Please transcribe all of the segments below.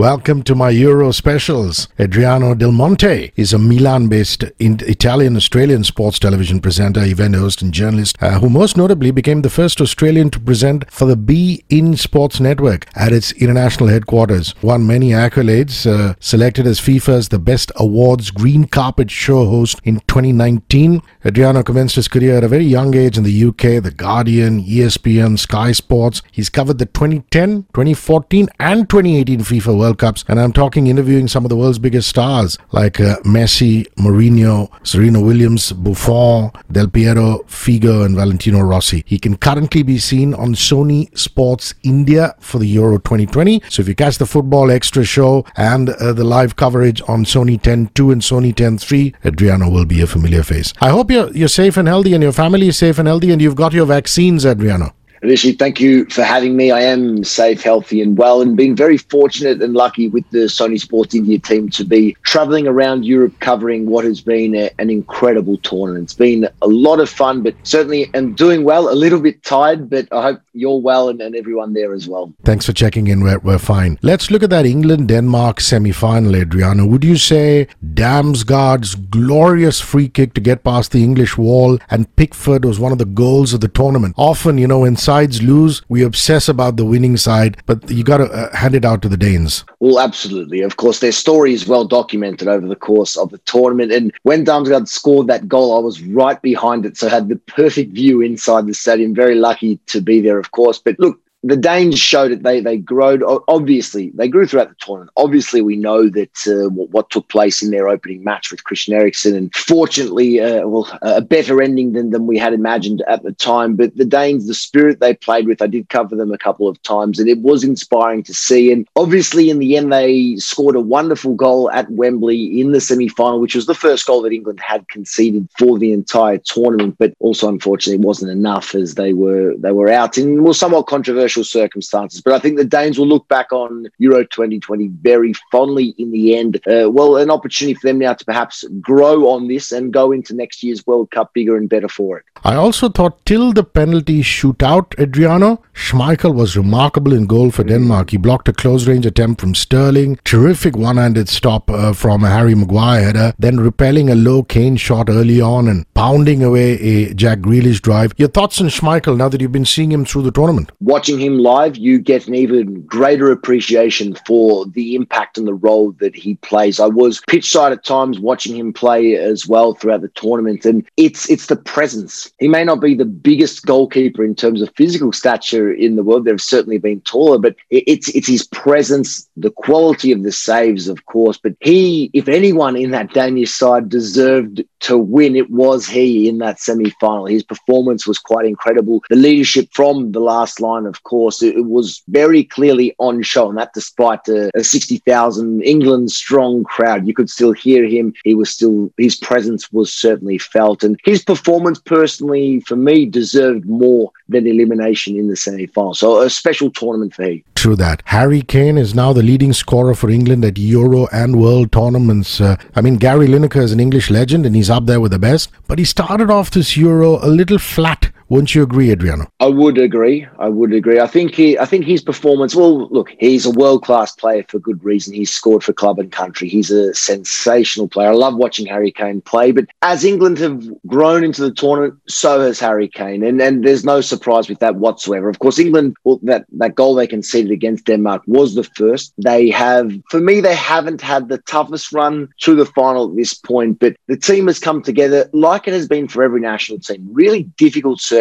Welcome to my Euro specials. Adriano Del Monte is a Milan based Italian Australian sports television presenter, event host, and journalist uh, who most notably became the first Australian to present for the beIN Sports Network at its international headquarters. Won many accolades, uh, selected as FIFA's the best awards green carpet show host in 2019. Adriano commenced his career at a very young age in the UK, The Guardian, ESPN, Sky Sports. He's covered the 2010, 2014, and 2018 FIFA World Cups, and I'm talking interviewing some of the world's biggest stars like uh, Messi, Mourinho, Serena Williams, Buffon, Del Piero, Figo, and Valentino Rossi. He can currently be seen on Sony Sports India for the Euro 2020. So if you catch the football extra show and uh, the live coverage on Sony 10 2 and Sony 10 3, Adriano will be a familiar face. I hope you're, you're safe and healthy and your family is safe and healthy and you've got your vaccines, Adriano. Hrishi, thank you for having me. I am safe, healthy, and well, and been very fortunate and lucky with the Sony Sports India team to be traveling around Europe covering what has been a, an incredible tournament. It's been a lot of fun, but certainly am doing well. A little bit tired, but I hope you're well and, and everyone there as well. Thanks for checking in. We're, we're fine. Let's look at that England Denmark semi final, Adriano. Would you say Damsgaard's glorious free kick to get past the English wall and Pickford was one of the goals of the tournament? Often, you know, in sides lose, we obsess about the winning side, but you got to uh, hand it out to the Danes. Well, absolutely. Of course, their story is well documented over the course of the tournament. And when Damsgaard scored that goal, I was right behind it. So had the perfect view inside the stadium. Very lucky to be there, of course. But look, the Danes showed it. They they grew. Obviously, they grew throughout the tournament. Obviously, we know that uh, what, took place in their opening match with Christian Eriksen, and fortunately, uh, well, a better ending than than we had imagined at the time. But the Danes, the spirit they played with, I did cover them a couple of times, and it was inspiring to see. And obviously, in the end, they scored a wonderful goal at Wembley in the semi final, which was the first goal that England had conceded for the entire tournament. But also, unfortunately, it wasn't enough as they were they were out in well, somewhat controversial special circumstances. But I think the Danes will look back on Euro 2020 very fondly in the end. Uh, well, an opportunity for them now to perhaps grow on this and go into next year's World Cup bigger and better for it. I also thought till the penalty shootout, Adriano, Schmeichel was remarkable in goal for Denmark. He blocked a close range attempt from Sterling, terrific one handed stop uh, from Harry Maguire header, then repelling a low Kane shot early on and pounding away a Jack Grealish drive. Your thoughts on Schmeichel now that you've been seeing him through the tournament? Watching him live, you get an even greater appreciation for the impact and the role that he plays. I was pitch side at times watching him play as well throughout the tournament, and it's it's the presence. He may not be the biggest goalkeeper in terms of physical stature in the world. There've certainly been taller, but it's it's his presence, the quality of the saves, of course. But he, if anyone in that Danish side deserved to win, it was he in that semi final. His performance was quite incredible. The leadership from the last line, of course, it, it was very clearly on show. And that despite a, a 60,000 England strong crowd, you could still hear him. He was still, his presence was certainly felt. And his performance, personally, for me, deserved more than elimination in the semi final. So a special tournament for him. True that. Harry Kane is now the leading scorer for England at Euro and World tournaments. Uh, I mean, Gary Lineker is an English legend and he's up there with the best, but he started off this Euro a little flat wouldn't you agree, Adriano? I would agree. I would agree. I think he, I think his performance. Well, look, he's a world class player for good reason. He's scored for club and country. He's a sensational player. I love watching Harry Kane play. But as England have grown into the tournament, so has Harry Kane, and and there's no surprise with that whatsoever. Of course, England. Well, that that goal they conceded against Denmark was the first. They have, for me, they haven't had the toughest run to the final at this point. But the team has come together like it has been for every national team. Really difficult circumstances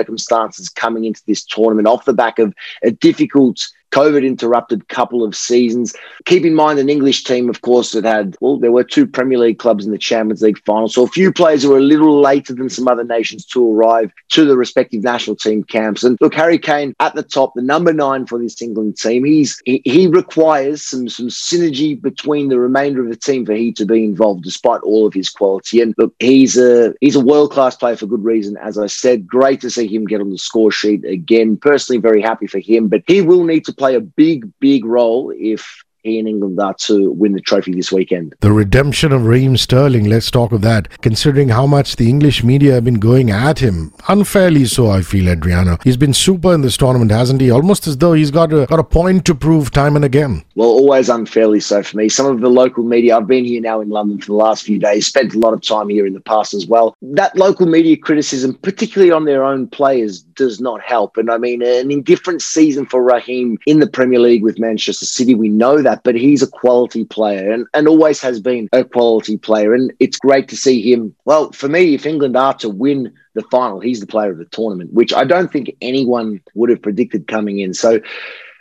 coming into this tournament off the back of a difficult COVID interrupted a couple of seasons. Keep in mind an English team, of course, that had, well, there were two Premier League clubs in the Champions League final. So a few players who were a little later than some other nations to arrive to the respective national team camps. And look, Harry Kane at the top, the number nine for this England team, he's he, he requires some some synergy between the remainder of the team for he to be involved, despite all of his quality. And look, he's a he's a world class player for good reason. As I said, great to see him get on the score sheet again. Personally, very happy for him, but he will need to play a big, big role if he and England are to win the trophy this weekend. The redemption of Raheem Sterling, let's talk of that. Considering how much the English media have been going at him, unfairly so, I feel, Adriano. He's been super in this tournament, hasn't he? Almost as though he's got a, got a point to prove time and again. Well, always unfairly so for me. Some of the local media, I've been here now in London for the last few days, spent a lot of time here in the past as well. That local media criticism, particularly on their own players, does not help. And I mean, an indifferent season for Raheem in the Premier League with Manchester City, we know that, but he's a quality player and, and always has been a quality player. And it's great to see him. Well, for me, if England are to win the final, he's the player of the tournament, which I don't think anyone would have predicted coming in. So,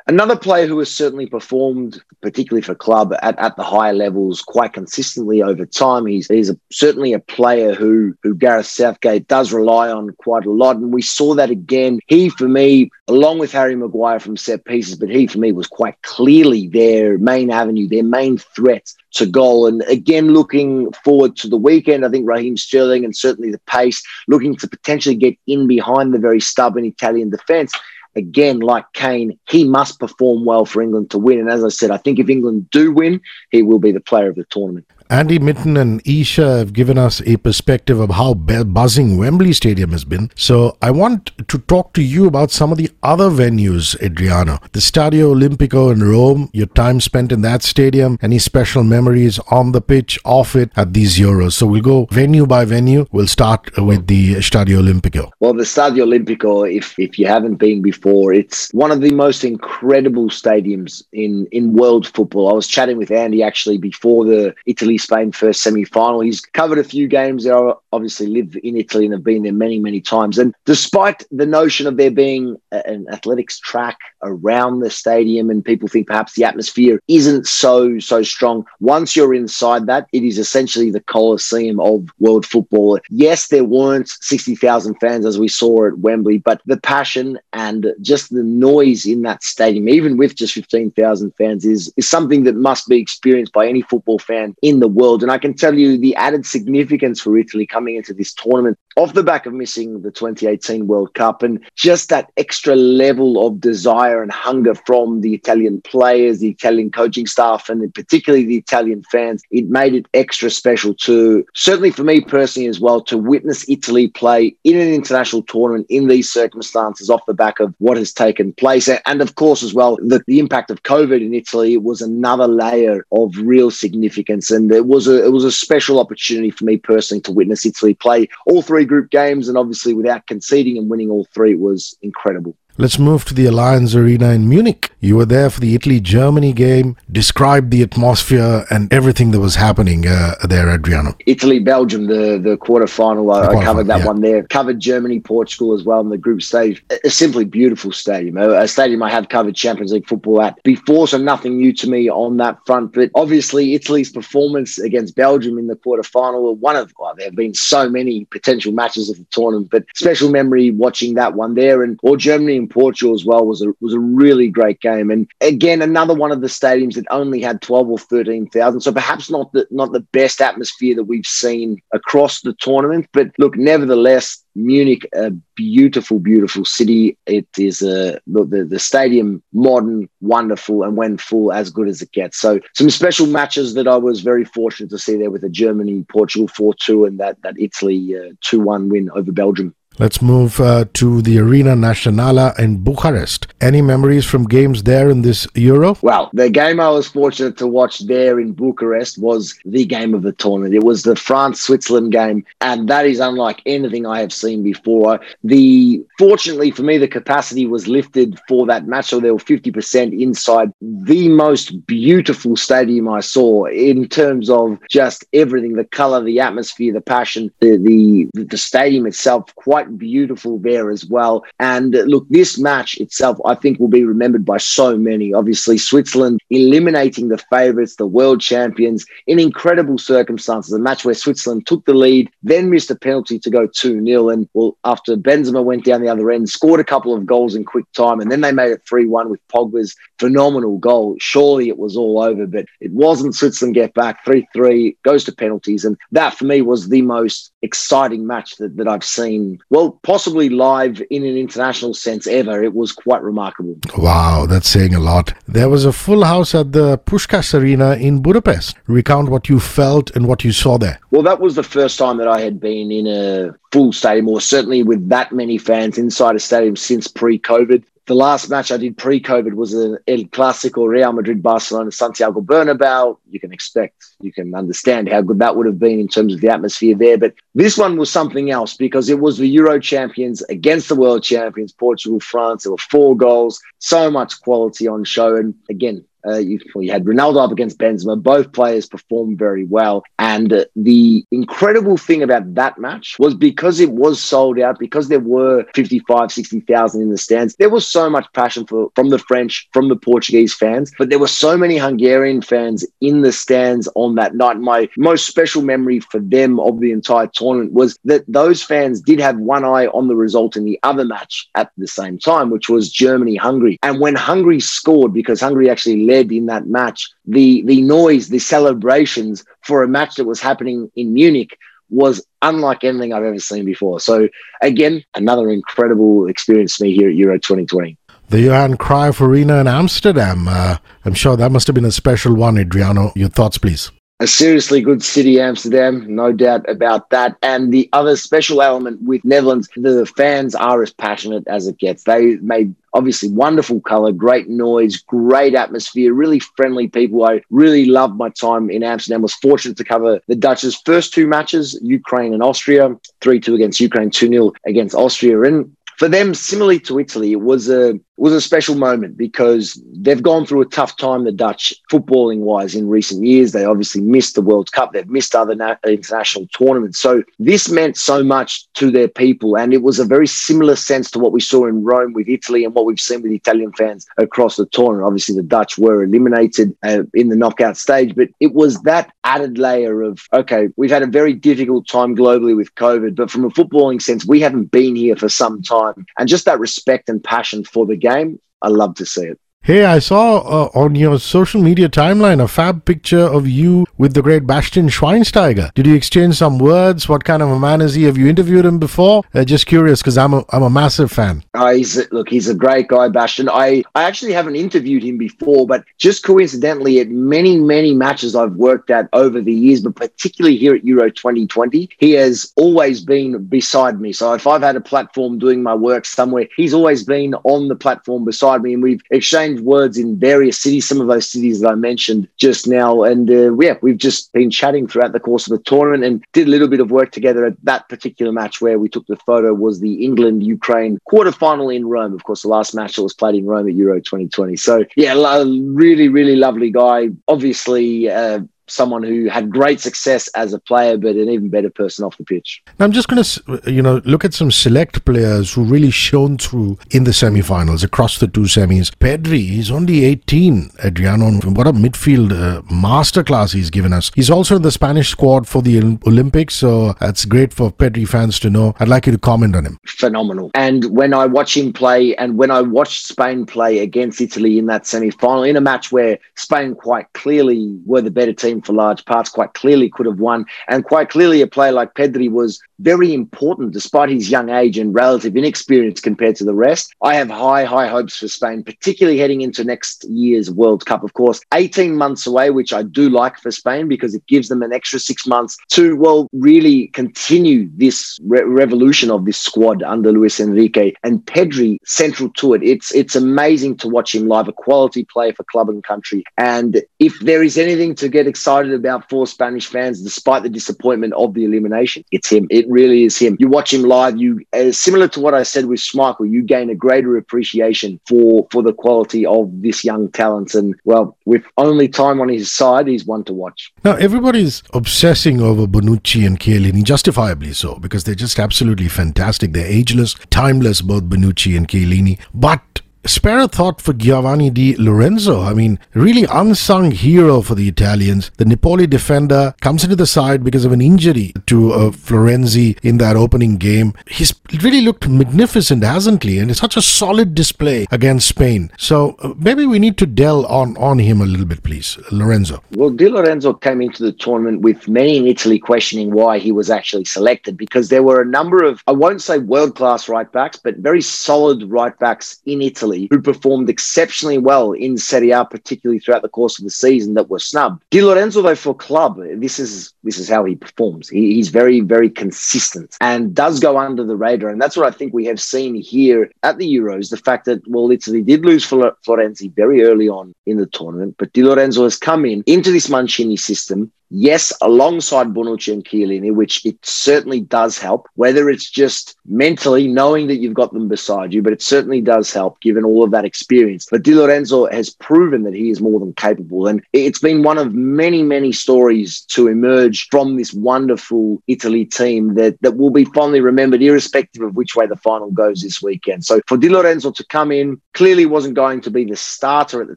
Another player who has certainly performed, particularly for club, at, at the higher levels quite consistently over time. He's, he's a, certainly a player who, who Gareth Southgate does rely on quite a lot. And we saw that again. He, for me, along with Harry Maguire from set pieces, but he, for me, was quite clearly their main avenue, their main threat to goal. And again, looking forward to the weekend, I think Raheem Sterling and certainly the pace, looking to potentially get in behind the very stubborn Italian defence again, like Kane, he must perform well for England to win. And as I said, I think if England do win, he will be the player of the tournament. Andy Mitten and Isha have given us a perspective of how buzzing Wembley Stadium has been. So I want to talk to you about some of the other venues, Adriano. The Stadio Olimpico in Rome, your time spent in that stadium, any special memories on the pitch, off it at these Euros. So we'll go venue by venue. We'll start with the Stadio Olimpico. Well, the Stadio Olimpico, if, if you haven't been before, it's one of the most incredible stadiums in, in world football. I was chatting with Andy actually before the Italy Spain first semi final. He's covered a few games there, obviously live in Italy and have been there many, many times. And despite the notion of there being an athletics track around the stadium and people think perhaps the atmosphere isn't so, so strong, once you're inside that, it is essentially the Colosseum of world football. Yes, there weren't 60,000 fans as we saw at Wembley, but the passion and just the noise in that stadium, even with just 15,000 fans, is, is something that must be experienced by any football fan in the the world. And I can tell you the added significance for Italy coming into this tournament off the back of missing the 2018 World Cup and just that extra level of desire and hunger from the Italian players, the Italian coaching staff, and particularly the Italian fans. It made it extra special to, certainly for me personally as well, to witness Italy play in an international tournament in these circumstances off the back of what has taken place. And of course, as well, the, the impact of COVID in Italy was another layer of real significance. And it was a it was a special opportunity for me personally to witness Italy play all three group games, and obviously without conceding and winning all three was incredible. Let's move to the Allianz Arena in Munich. You were there for the Italy Germany game. Describe the atmosphere and everything that was happening uh, there, Adriano. Italy Belgium, the, the quarterfinal. I, I covered that yeah. one there. Covered Germany Portugal as well in the group stage. A simply beautiful stadium. A, a, stadium I have covered Champions League football at before, so nothing new to me on that front. But obviously, Italy's performance against Belgium in the quarterfinal, one of, well, there have been so many potential matches of the tournament, but special memory watching that one there. And or Germany Portugal as well was a was a really great game. And again, another one of the stadiums that only had twelve or thirteen thousand. So perhaps not the not the best atmosphere that we've seen across the tournament. But look, nevertheless, Munich, a beautiful, beautiful city. It is a the, the stadium modern, wonderful, and when full, as good as it gets. So some special matches that I was very fortunate to see there with the Germany Portugal four two and that that Italy uh, two uh, one win over Belgium. Let's move uh, to the Arena Națională in Bucharest. Any memories from games there in this Euro? Well, the game I was fortunate to watch there in Bucharest was the game of the tournament. It was the France Switzerland game, and that is unlike anything I have seen before. The fortunately for me, the capacity was lifted for that match, so there were fifty percent inside. The most beautiful stadium I saw in terms of just everything: the color, the atmosphere, the passion, the the, the stadium itself. Quite quite beautiful there as well. And uh, look, this match itself, I think, will be remembered by so many. Obviously, Switzerland eliminating the favourites, the world champions, in incredible circumstances. A match where Switzerland took the lead, then missed a penalty to go 2 0. And well, after Benzema went down the other end, scored a couple of goals in quick time, and then they made it 3 1 with Pogba's phenomenal goal. Surely it was all over, but it wasn't. Switzerland get back 3 3, goes to penalties. And that for me was the most exciting match that, that I've seen. Well, well, possibly live in an international sense ever. It was quite remarkable. Wow, that's saying a lot. There was a full house at the Puskás Arena in Budapest. Recount what you felt and what you saw there. Well, that was the first time that I had been in a full stadium, or certainly with that many fans inside a stadium since pre COVID the last match I did pre-COVID was an El Clasico Real Madrid Barcelona Santiago Bernabeu. You can expect, you can understand how good that would have been in terms of the atmosphere there. But this one was something else because it was the Euro champions against the world champions, Portugal, France. There were four goals, so much quality on show. And again, uh, you, you, had Ronaldo up against Benzema. Both players performed very well. And uh, the incredible thing about that match was because it was sold out, because there were 55, 60,000 in the stands, there was so much passion for, from the French, from the Portuguese fans, but there were so many Hungarian fans in the stands on that night. My most special memory for them of the entire tournament was that those fans did have one eye on the result in the other match at the same time, which was Germany Hungary. And when Hungary scored, because Hungary actually led in that match. The the noise, the celebrations for a match that was happening in Munich was unlike anything I've ever seen before. So again, another incredible experience for me here at Euro 2020. The Johan Cruyff Arena in Amsterdam. Uh, I'm sure that must have been a special one, Adriano. Your thoughts, please a seriously good city, Amsterdam, no doubt about that. And the other special element with Netherlands, the fans are as passionate as it gets. They made obviously wonderful color, great noise, great atmosphere, really friendly people. I really loved my time in Amsterdam. Was fortunate to cover the Dutch's first two matches, Ukraine and Austria, 3 2 against Ukraine, 2 0 against Austria. And for them, similarly to Italy, it was a was a special moment because they've gone through a tough time, the Dutch, footballing wise, in recent years. They obviously missed the World Cup, they've missed other na- international tournaments. So this meant so much to their people. And it was a very similar sense to what we saw in Rome with Italy and what we've seen with Italian fans across the tournament. Obviously, the Dutch were eliminated uh, in the knockout stage, but it was that added layer of, okay, we've had a very difficult time globally with COVID, but from a footballing sense, we haven't been here for some time. And just that respect and passion for the game game, I love to see it. Hey, I saw uh, on your social media timeline a fab picture of you with the great Bastian Schweinsteiger. Did you exchange some words? What kind of a man is he? Have you interviewed him before? Uh, just curious because I'm a, I'm a massive fan. Uh, he's look, he's a great guy, Bastian. I, I actually haven't interviewed him before, but just coincidentally, at many, many matches I've worked at over the years, but particularly here at Euro 2020, he has always been beside me. So if I've had a platform doing my work somewhere, he's always been on the platform beside me, and we've exchanged words in various cities, some of those cities that I mentioned just now. And uh, yeah, we've just been chatting throughout the course of the tournament and did a little bit of work together at that particular match where we took the photo was the England Ukraine quarterfinal in Rome. Of course, the last match that was played in Rome at Euro 2020. So yeah, really, really lovely guy. Obviously, uh, someone who had great success as a player, but an even better person off the pitch. I'm just going to, you know, look at some select players who really shone through in the semi-finals across the two semis. Pedri, he's only 18. Adriano, what a midfield uh, masterclass he's given us. He's also in the Spanish squad for the Olympics, so that's great for Pedri fans to know. I'd like you to comment on him. Phenomenal. And when I watch him play, and when I watched Spain play against Italy in that semi-final, in a match where Spain quite clearly were the better team for large parts, quite clearly could have won. And quite clearly, a player like Pedri was very important despite his young age and relative inexperience compared to the rest. I have high, high hopes for Spain, particularly heading into next year's World Cup. Of course, 18 months away, which I do like for Spain because it gives them an extra six months to, well, really continue this re- revolution of this squad under Luis Enrique and Pedri central to it. It's, it's amazing to watch him live, a quality player for club and country. And if there is anything to get excited about for Spanish fans, despite the disappointment of the elimination, it's him. It really is him. You watch him live, you uh, similar to what I said with Schmeichel, you gain a greater appreciation for for the quality of this young talent. And well, with only time on his side, he's one to watch. Now everybody's obsessing over Bonucci and Chiellini, justifiably so, because they're just absolutely fantastic. They're ageless, timeless, both Bonucci and Chiellini. But spare a thought for Giovanni Di Lorenzo. I mean, really unsung hero for the Italians. The Napoli defender comes into the side because of an injury to uh, Florenzi in that opening game. He's really looked magnificent, hasn't he? And it's such a solid display against Spain. So uh, maybe we need to delve on, on him a little bit, please. Lorenzo. Well, Di Lorenzo came into the tournament with many in Italy questioning why he was actually selected because there were a number of, I won't say world class right backs, but very solid right backs in Italy who performed exceptionally well in Serie A, particularly throughout the course of the season that were snubbed. Di Lorenzo, though, for club, this is this is how he performs. He, he's very, very consistent and does go under the radar. And that's what I think we have seen here at the Euros. The fact that, well, Italy did lose Florenzi very early on in the tournament, but Di Lorenzo has come in into this Mancini system yes, alongside Bonucci and Chiellini, which it certainly does help, whether it's just mentally knowing that you've got them beside you, but it certainly does help given all of that experience. But Di Lorenzo has proven that he is more than capable. And it's been one of many, many stories to emerge from this wonderful Italy team that, that will be fondly remembered, irrespective of which way the final goes this weekend. So for Di Lorenzo to come in, clearly wasn't going to be the starter at the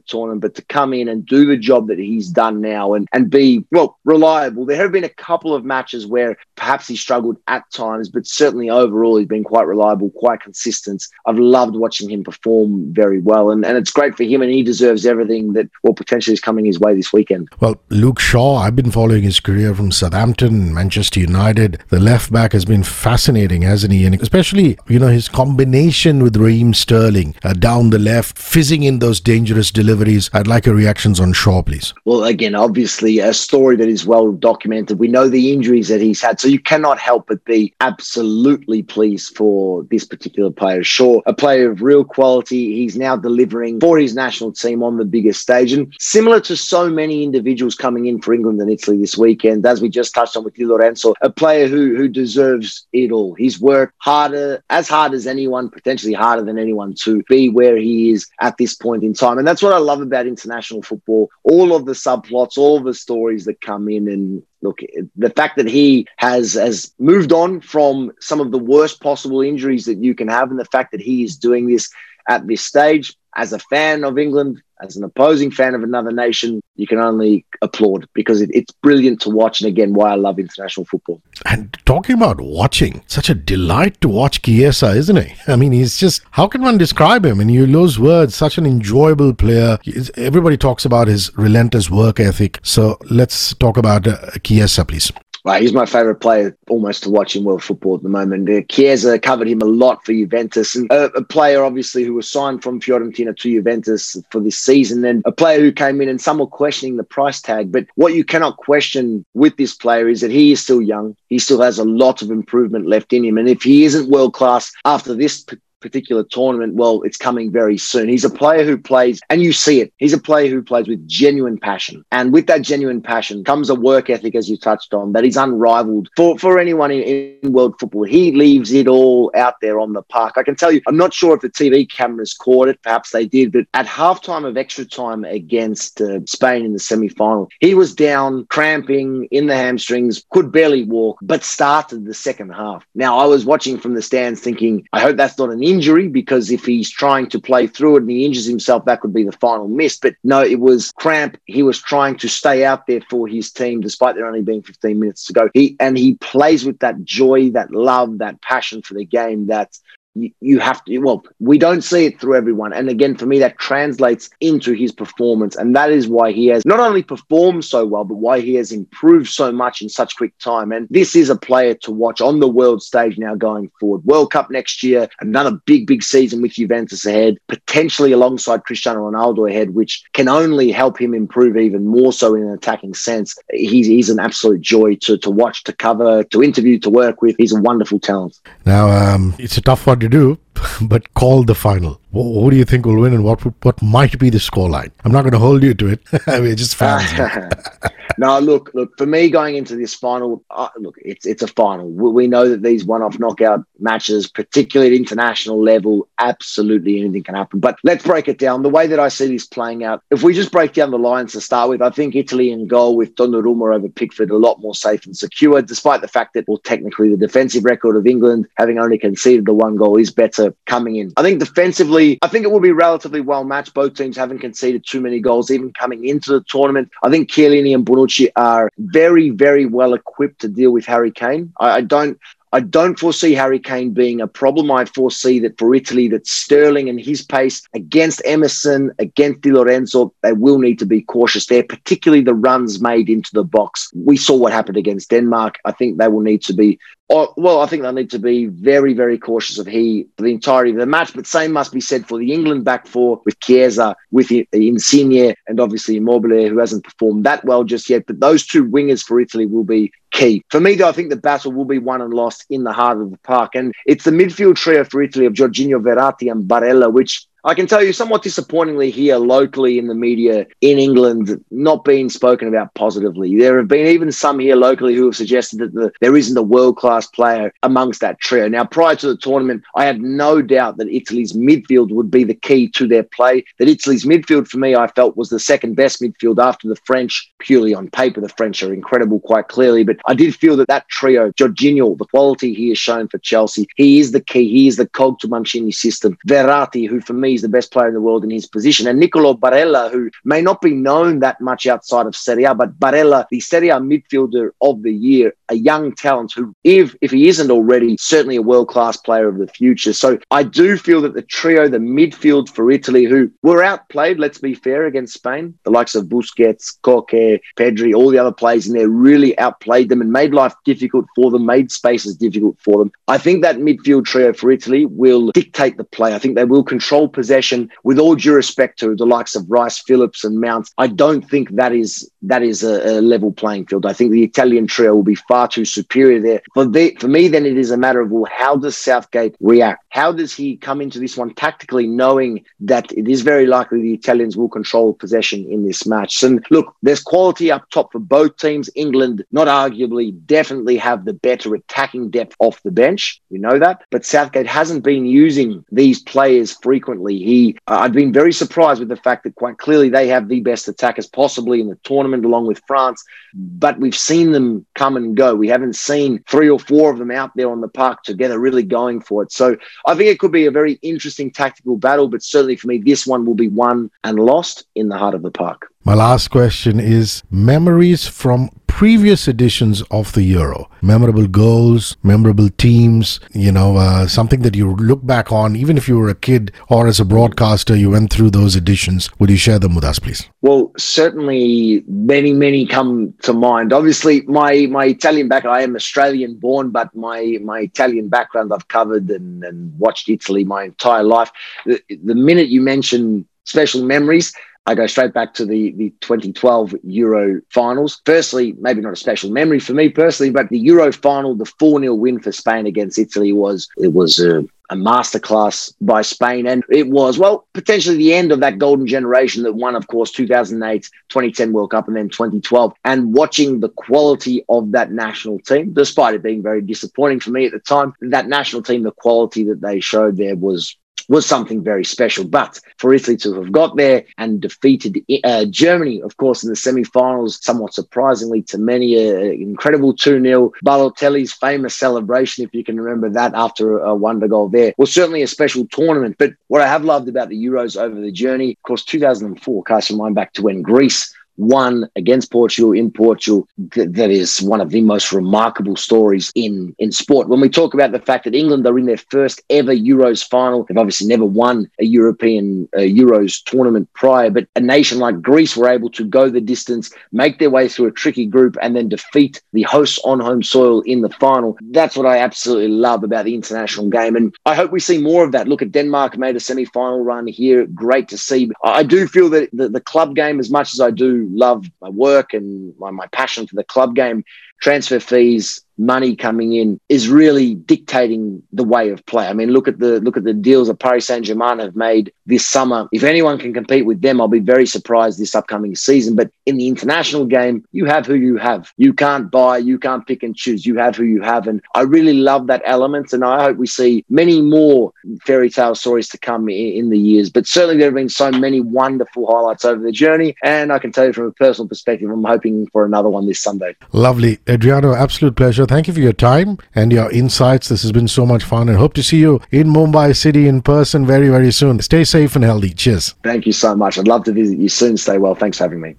tournament, but to come in and do the job that he's done now and, and be, well, reliable. There have been a couple of matches where perhaps he struggled at times, but certainly overall he's been quite reliable, quite consistent. I've loved watching him perform very well, and, and it's great for him, and he deserves everything that well potentially is coming his way this weekend. Well, Luke Shaw, I've been following his career from Southampton, Manchester United. The left back has been fascinating, hasn't he? And especially, you know, his combination with Raheem Sterling uh, down the left, fizzing in those dangerous deliveries. I'd like your reactions on Shaw, please. Well, again, obviously a story that is well documented. We know the injuries that he's had, so you cannot help but be absolutely pleased for this particular player. Sure, a player of real quality. He's now delivering for his national team on the biggest stage. And similar to so many individuals coming in for England and Italy this weekend, as we just touched on with Di Lorenzo, a player who, who deserves it all. He's worked harder, as hard as anyone, potentially harder than anyone to be where he is at this point in time. And that's what I love about international football. All of the subplots, all of the stories that come in and look, the fact that he has has moved on from some of the worst possible injuries that you can have, and the fact that he is doing this at this stage, as a fan of England, as an opposing fan of another nation, you can only applaud because it, it's brilliant to watch. And again, why I love international football. And talking about watching, such a delight to watch Chiesa, isn't he? I mean, he's just, how can one describe him? And you lose words, such an enjoyable player. Everybody talks about his relentless work ethic. So let's talk about uh, Chiesa, please. Right, he's my favourite player almost to watch in world football at the moment. Uh, Chiesa covered him a lot for Juventus, and a, a, player obviously who was signed from Fiorentina to Juventus for this season, and a player who came in and some were questioning the price tag. But what you cannot question with this player is that he is still young. He still has a lot of improvement left in him, and if he isn't world class after this particular tournament, well, it's coming very soon. He's a player who plays, and you see it. He's a player who plays with genuine passion. And with that genuine passion comes a work ethic, as you touched on, that is unrivaled for, for anyone in, in world football. He leaves it all out there on the park. I can tell you, I'm not sure if the TV cameras caught it. Perhaps they did. But at halftime of extra time against uh, Spain in the semi final, he was down, cramping in the hamstrings, could barely walk, but started the second half. Now, I was watching from the stands thinking, I hope that's not an injury because if he's trying to play through it and he injures himself, that could be the final miss. But no, it was cramp. He was trying to stay out there for his team despite there only being 15 minutes to go. He and he plays with that joy, that love, that passion for the game that you, have to well we don't see it through everyone. And again for me that translates into his performance. And that is why he has not only performed so well but why he has improved so much in such quick time. And this is a player to watch on the world stage now going forward. World cup next year another big big season with juventus ahead potentially alongside cristiano ronaldo ahead which can only help him improve even more so in an attacking sense. He's, he's an absolute joy to, to watch to cover to interview to work with. He's a wonderful talent. Now um, it's a tough one to do, but call the final. What, do you think will win, and what what might be the scoreline? I'm not going to hold you to it. I mean, just fans. No, look, look. For me, going into this final, uh, look, it's it's a final. We know that these one-off knockout matches, particularly at international level, absolutely anything can happen. But let's break it down. The way that I see this playing out, if we just break down the lines to start with, I think Italy in goal with Donnarumma over Pickford a lot more safe and secure, despite the fact that, well, technically the defensive record of England, having only conceded the one goal, is better coming in. I think defensively, I think it will be relatively well matched. Both teams haven't conceded too many goals, even coming into the tournament. I think Chiellini and Bonucci are very, very well equipped to deal with Harry Kane. I, I don't. I don't foresee Harry Kane being a problem. I foresee that for Italy, that Sterling and his pace against Emerson, against Di Lorenzo, they will need to be cautious there, particularly the runs made into the box. We saw what happened against Denmark. I think they will need to be Well, I think they'll need to be very, very cautious of he for the entirety of the match. But same must be said for the England back four with Chiesa, with Insigne, and obviously Immobile, who hasn't performed that well just yet. But those two wingers for Italy will be key. For me, though, I think the battle will be won and lost in the heart of the park. And it's the midfield trio for Italy of Jorginho, Verratti, and Barella, which I can tell you somewhat disappointingly here locally in the media in England, not being spoken about positively. There have been even some here locally who have suggested that the, there isn't a world class player amongst that trio. Now, prior to the tournament, I had no doubt that Italy's midfield would be the key to their play. That Italy's midfield, for me, I felt was the second best midfield after the French, purely on paper. The French are incredible quite clearly, but I did feel that that trio, Jorginho, the quality he has shown for Chelsea, he is the key. He is the cog to Mancini's system. Verratti, who for me he's the best player in the world in his position. And Nicolo Barella, who may not be known that much outside of Serie A, but Barella, the Serie A midfielder of the year, a young talent who, if if he isn't already, certainly a world class player of the future. So I do feel that the trio, the midfield for Italy, who were outplayed, let's be fair, against Spain, the likes of Busquets, Koke, Pedri, all the other players in there really outplayed them and made life difficult for them, made spaces difficult for them. I think that midfield trio for Italy will dictate the play. I think they will control possession with all due respect to the likes of Rice, Phillips, and Mounts, I don't think that is that is a, a level playing field. I think the Italian trio will be far too superior there. For, the, for me, then it is a matter of, well, how does Southgate react? How does he come into this one tactically, knowing that it is very likely the Italians will control possession in this match? And look, there's quality up top for both teams. England, not arguably, definitely have the better attacking depth off the bench. We know that. But Southgate hasn't been using these players frequently. He, uh, I've been very surprised with the fact that quite clearly they have the best attackers possibly in the tournament, along with France. But we've seen them come and go. We haven't seen three or four of them out there on the park together, really going for it. So I think it could be a very interesting tactical battle. But certainly for me, this one will be won and lost in the heart of the park. My last question is memories from previous editions of the Euro. Memorable goals, memorable teams, you know, uh, something that you look back on, even if you were a kid or as a broadcaster, you went through those editions. Would you share them with us, please? Well, certainly many, many come to mind. Obviously, my, my Italian background, I am Australian born, but my, my Italian background I've covered and, and watched Italy my entire life. The, the minute you mention special memories, I go straight back to the, the 2012 Euro finals. Firstly, maybe not a special memory for me personally, but the Euro final, the 4 0 win for Spain against Italy was it was a, a masterclass by Spain. And it was, well, potentially the end of that golden generation that won, of course, 2008, 2010 World Cup, and then 2012. And watching the quality of that national team, despite it being very disappointing for me at the time, that national team, the quality that they showed there was was something very special. But for Italy to have got there and defeated uh, Germany, of course, in the semi-finals, somewhat surprisingly to many, uh, incredible 2-0. Balotelli's famous celebration, if you can remember that after a wonder goal there, was certainly a special tournament. But what I have loved about the Euros over the journey, of course, 2004 cast your mind back to when Greece won against Portugal in Portugal. that is one of the most remarkable stories in, in sport. When we talk about the fact that England are in their first ever Euros final, they've obviously never won a European uh, Euros tournament prior, but a nation like Greece were able to go the distance, make their way through a tricky group, and then defeat the hosts on home soil in the final. That's what I absolutely love about the international game. And I hope we see more of that. Look at Denmark made a semi final run here. Great to see. I do feel that the, the club game, as much as I love my work and my, my passion for the club game, transfer fees money coming in is really dictating the way of play. I mean, look at the look at the deals that Paris Saint Germain have made this summer. If anyone can compete with them, I'll be very surprised this upcoming season. But in the international game, you have who you have. You can't buy, you can't pick and choose. You have who you have, and I really love that element. And I hope we see many more fairy tale stories to come in, in the years. But certainly there have been so many wonderful highlights over the journey, and I can tell you from a personal perspective, I'm hoping for another one this Sunday. Lovely, Adriano. Absolute pleasure. Thank you for your time and your insights. This has been so much fun, and hope to see you in Mumbai City in person very, very soon. Stay safe and healthy. Cheers. Thank you so much. I'd love to visit you soon. Stay well. Thanks for having me.